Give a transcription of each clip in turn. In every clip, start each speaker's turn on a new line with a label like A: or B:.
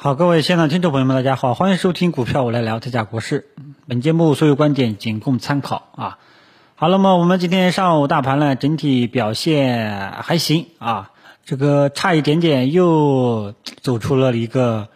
A: 好，各位现场听众朋友们，大家好，欢迎收听股票我来聊，特价国事。本节目所有观点仅供参考啊。好，那么我们今天上午大盘呢，整体表现还行啊，这个差一点点又走出了一个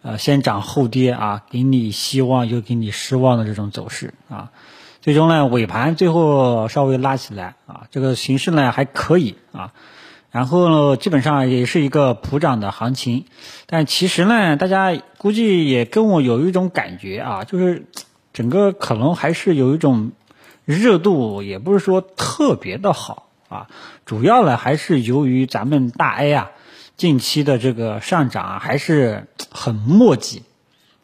A: 呃先涨后跌啊，给你希望又给你失望的这种走势啊。最终呢，尾盘最后稍微拉起来啊，这个形势呢还可以啊。然后呢，基本上也是一个普涨的行情，但其实呢，大家估计也跟我有一种感觉啊，就是整个可能还是有一种热度，也不是说特别的好啊。主要呢还是由于咱们大 A 啊，近期的这个上涨还是很墨迹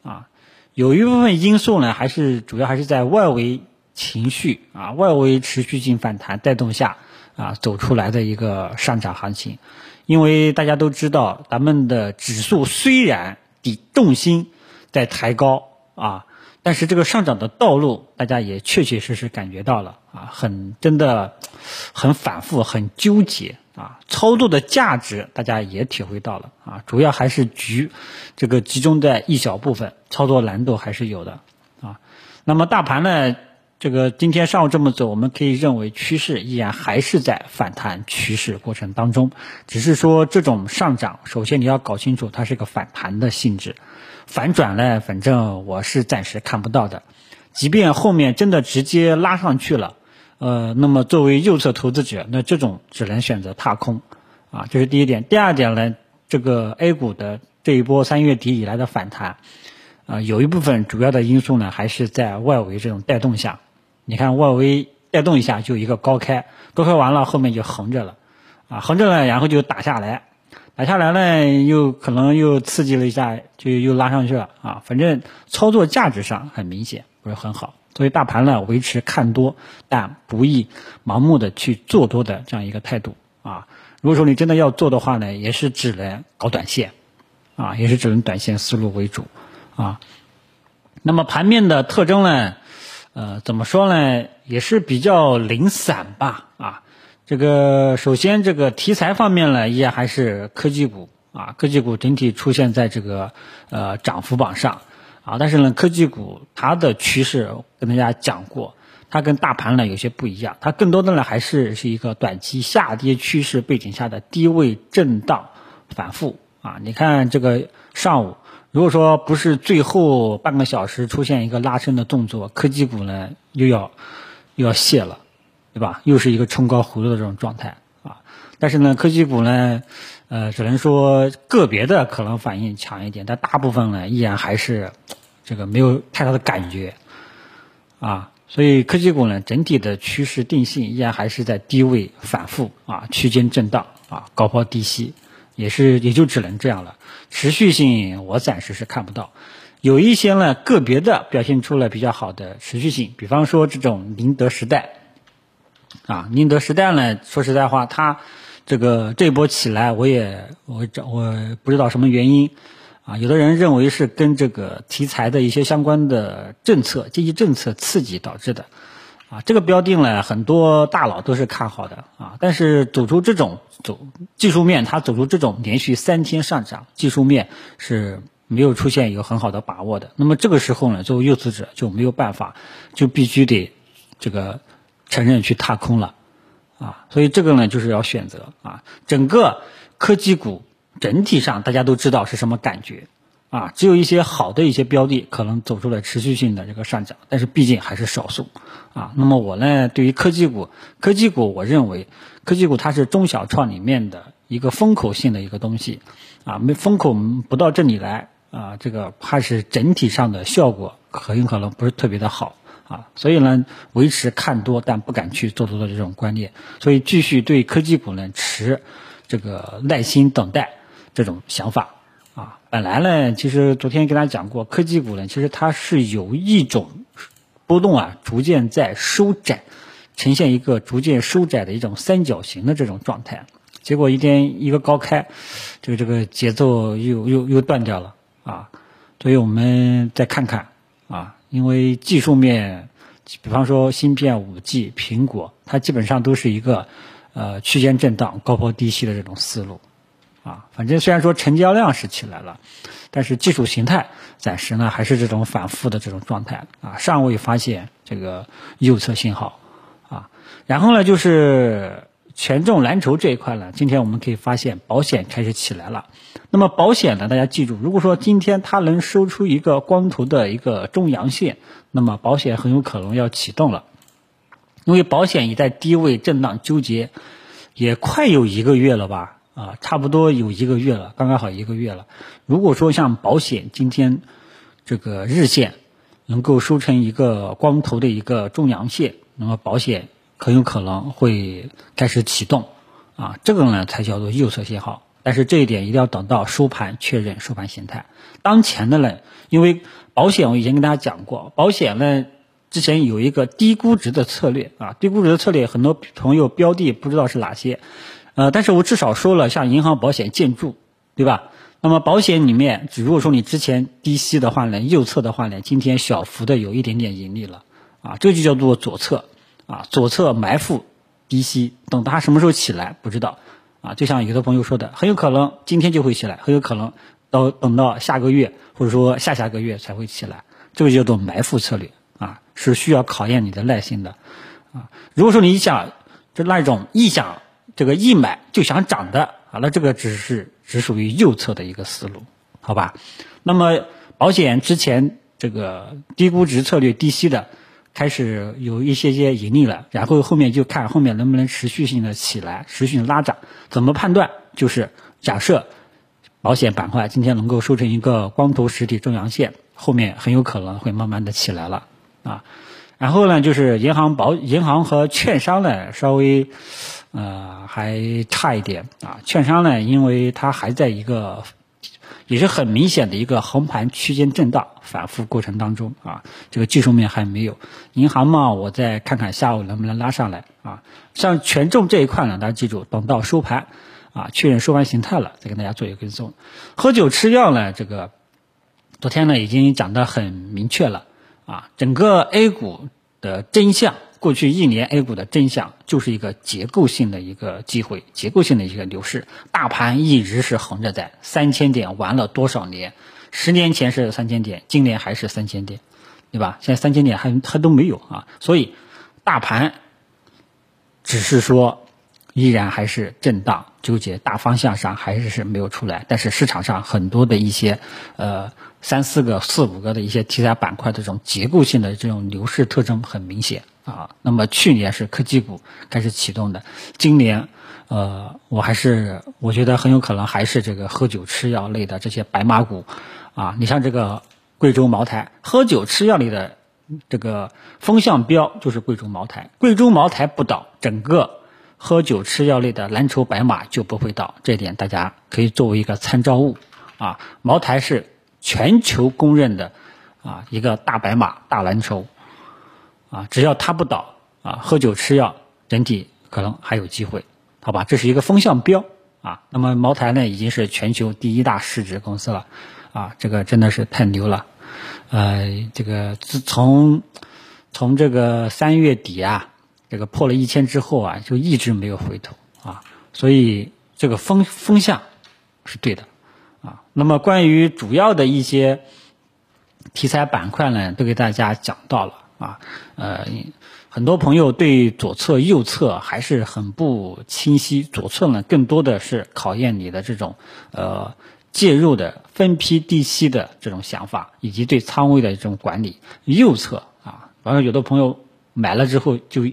A: 啊，有一部分因素呢，还是主要还是在外围情绪啊，外围持续性反弹带动下。啊，走出来的一个上涨行情，因为大家都知道，咱们的指数虽然底重心在抬高啊，但是这个上涨的道路，大家也确确实实感觉到了啊，很真的，很反复，很纠结啊，操作的价值大家也体会到了啊，主要还是局这个集中在一小部分，操作难度还是有的啊。那么大盘呢？这个今天上午这么走，我们可以认为趋势依然还是在反弹趋势过程当中，只是说这种上涨，首先你要搞清楚它是个反弹的性质，反转呢，反正我是暂时看不到的。即便后面真的直接拉上去了，呃，那么作为右侧投资者，那这种只能选择踏空，啊，这是第一点。第二点呢，这个 A 股的这一波三月底以来的反弹，啊，有一部分主要的因素呢，还是在外围这种带动下。你看外围带动一下就一个高开，高开完了后面就横着了，啊横着了然后就打下来，打下来呢又可能又刺激了一下就又拉上去了啊，反正操作价值上很明显不是很好，所以大盘呢维持看多但不宜盲目的去做多的这样一个态度啊，如果说你真的要做的话呢，也是只能搞短线，啊也是只能短线思路为主啊，那么盘面的特征呢？呃，怎么说呢？也是比较零散吧，啊，这个首先这个题材方面呢，依然还是科技股啊，科技股整体出现在这个呃涨幅榜上啊，但是呢，科技股它的趋势跟大家讲过，它跟大盘呢有些不一样，它更多的呢还是是一个短期下跌趋势背景下的低位震荡反复啊，你看这个上午。如果说不是最后半个小时出现一个拉升的动作，科技股呢又要又要泄了，对吧？又是一个冲高回落的这种状态啊。但是呢，科技股呢，呃，只能说个别的可能反应强一点，但大部分呢依然还是这个没有太大的感觉啊。所以科技股呢整体的趋势定性依然还是在低位反复啊，区间震荡啊，高抛低吸。也是，也就只能这样了。持续性我暂时是看不到，有一些呢个别的表现出了比较好的持续性，比方说这种宁德时代，啊，宁德时代呢，说实在话，它这个这波起来，我也我找我不知道什么原因，啊，有的人认为是跟这个题材的一些相关的政策、经济政策刺激导致的。啊，这个标定呢，很多大佬都是看好的啊，但是走出这种走技术面，它走出这种连续三天上涨，技术面是没有出现一个很好的把握的。那么这个时候呢，作为右资者就没有办法，就必须得这个承认去踏空了啊。所以这个呢，就是要选择啊，整个科技股整体上大家都知道是什么感觉。啊，只有一些好的一些标的可能走出了持续性的这个上涨，但是毕竟还是少数啊。那么我呢，对于科技股，科技股我认为，科技股它是中小创里面的一个风口性的一个东西啊，没风口不到这里来啊，这个怕是整体上的效果很有可能不是特别的好啊。所以呢，维持看多但不敢去做多的这种观念，所以继续对科技股呢持这个耐心等待这种想法。啊，本来呢，其实昨天跟大家讲过，科技股呢，其实它是有一种波动啊，逐渐在收窄，呈现一个逐渐收窄的一种三角形的这种状态。结果一天一个高开，这个这个节奏又又又断掉了啊。所以我们再看看啊，因为技术面，比方说芯片、五 G、苹果，它基本上都是一个呃区间震荡、高抛低吸的这种思路。啊。反正虽然说成交量是起来了，但是技术形态暂时呢还是这种反复的这种状态啊，尚未发现这个右侧信号啊。然后呢，就是权重蓝筹这一块呢，今天我们可以发现保险开始起来了。那么保险呢，大家记住，如果说今天它能收出一个光头的一个中阳线，那么保险很有可能要启动了。因为保险已在低位震荡纠结，也快有一个月了吧？啊，差不多有一个月了，刚刚好一个月了。如果说像保险今天这个日线能够收成一个光头的一个中阳线，那么保险很有可能会开始启动，啊，这个呢才叫做右侧信号。但是这一点一定要等到收盘确认收盘形态。当前的呢，因为保险我以前跟大家讲过，保险呢。之前有一个低估值的策略啊，低估值的策略，很多朋友标的不知道是哪些，呃，但是我至少说了，像银行、保险、建筑，对吧？那么保险里面，如果说你之前低吸的话呢，右侧的话呢，今天小幅的有一点点盈利了，啊，这就叫做左侧，啊，左侧埋伏低吸，等它什么时候起来不知道，啊，就像有的朋友说的，很有可能今天就会起来，很有可能到等到下个月或者说下下个月才会起来，这个叫做埋伏策略。啊，是需要考验你的耐心的，啊，如果说你想就那种一想这个一买就想涨的啊，那这个只是只属于右侧的一个思路，好吧？那么保险之前这个低估值策略低吸的，开始有一些些盈利了，然后后面就看后面能不能持续性的起来，持续拉涨。怎么判断？就是假设保险板块今天能够收成一个光头实体中阳线，后面很有可能会慢慢的起来了。啊，然后呢，就是银行、保银行和券商呢，稍微呃还差一点啊。券商呢，因为它还在一个也是很明显的一个横盘区间震荡反复过程当中啊，这个技术面还没有。银行嘛，我再看看下午能不能拉上来啊。像权重这一块呢，大家记住，等到收盘啊，确认收盘形态了，再跟大家做一个跟踪。喝酒吃药呢，这个昨天呢已经讲得很明确了。啊，整个 A 股的真相，过去一年 A 股的真相就是一个结构性的一个机会，结构性的一个牛市。大盘一直是横着在三千点，玩了多少年？十年前是三千点，今年还是三千点，对吧？现在三千点还还都没有啊，所以大盘只是说依然还是震荡纠结，大方向上还是是没有出来。但是市场上很多的一些呃。三四个、四五个的一些题材板块的这种结构性的这种牛市特征很明显啊。那么去年是科技股开始启动的，今年，呃，我还是我觉得很有可能还是这个喝酒吃药类的这些白马股，啊，你像这个贵州茅台，喝酒吃药类的这个风向标就是贵州茅台，贵州茅台不倒，整个喝酒吃药类的蓝筹白马就不会倒，这点大家可以作为一个参照物啊。茅台是。全球公认的啊一个大白马、大蓝筹啊，只要它不倒啊，喝酒吃药整体可能还有机会，好吧？这是一个风向标啊。那么茅台呢，已经是全球第一大市值公司了啊，这个真的是太牛了。呃，这个自从从这个三月底啊，这个破了一千之后啊，就一直没有回头啊，所以这个风风向是对的。啊，那么关于主要的一些题材板块呢，都给大家讲到了啊。呃，很多朋友对左侧、右侧还是很不清晰。左侧呢，更多的是考验你的这种呃介入的分批低吸的这种想法，以及对仓位的这种管理。右侧啊，反正有的朋友买了之后就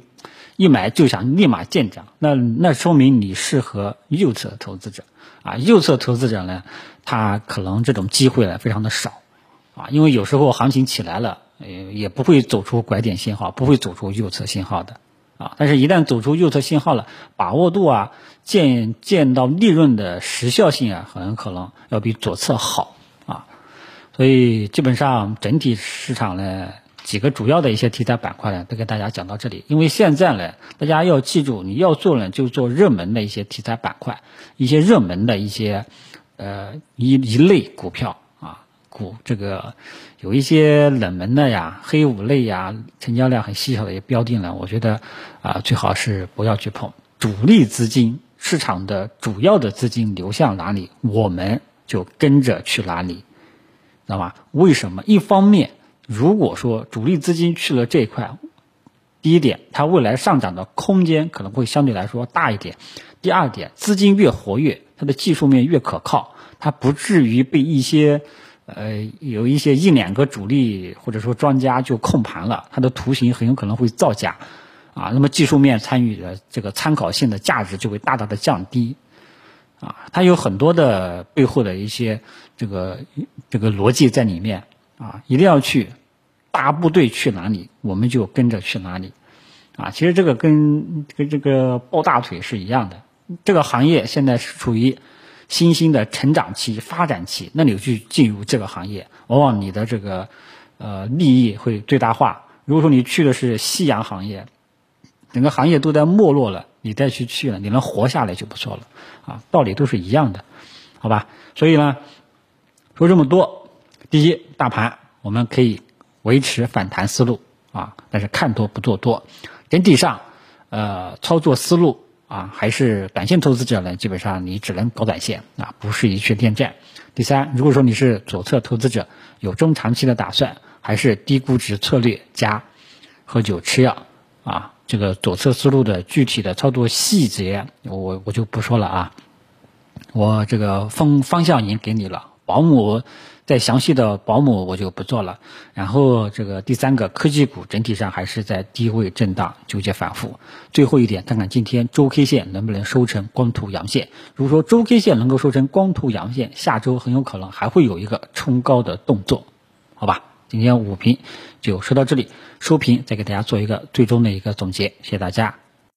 A: 一买就想立马见涨，那那说明你适合右侧投资者。啊，右侧投资者呢，他可能这种机会呢非常的少，啊，因为有时候行情起来了，呃，也不会走出拐点信号，不会走出右侧信号的，啊，但是一旦走出右侧信号了，把握度啊，见见到利润的时效性啊，很可能要比左侧好，啊，所以基本上整体市场呢。几个主要的一些题材板块呢，都给大家讲到这里。因为现在呢，大家要记住，你要做呢，就做热门的一些题材板块，一些热门的一些呃一一类股票，股这个有一些冷门的呀，黑五类呀，成交量很稀少的一些标的呢，我觉得啊，最好是不要去碰。主力资金市场的主要的资金流向哪里，我们就跟着去哪里，知道吗？为什么？一方面，如果说主力资金去了这一块，第一点，它未来上涨的空间可能会相对来说大一点；第二点，资金越活跃，它的技术面越可靠，它不至于被一些。呃，有一些一两个主力或者说庄家就控盘了，它的图形很有可能会造假，啊，那么技术面参与的这个参考性的价值就会大大的降低，啊，它有很多的背后的一些这个这个逻辑在里面，啊，一定要去大部队去哪里，我们就跟着去哪里，啊，其实这个跟跟这个抱大腿是一样的，这个行业现在是处于。新兴的成长期、发展期，那你去进入这个行业，往往你的这个呃利益会最大化。如果说你去的是夕阳行业，整个行业都在没落了，你再去去了，你能活下来就不错了啊，道理都是一样的，好吧？所以呢，说这么多，第一，大盘我们可以维持反弹思路啊，但是看多不做多，整体上呃操作思路。啊，还是短线投资者呢，基本上你只能搞短线啊，不适宜去恋战。第三，如果说你是左侧投资者，有中长期的打算，还是低估值策略加喝酒吃药啊，这个左侧思路的具体的操作细节，我我就不说了啊，我这个方方向已经给你了，保姆。再详细的保姆我就不做了，然后这个第三个科技股整体上还是在低位震荡纠结反复。最后一点，看看今天周 K 线能不能收成光图阳线。如果说周 K 线能够收成光图阳线，下周很有可能还会有一个冲高的动作，好吧？今天午评就说到这里，收评再给大家做一个最终的一个总结，谢谢大家。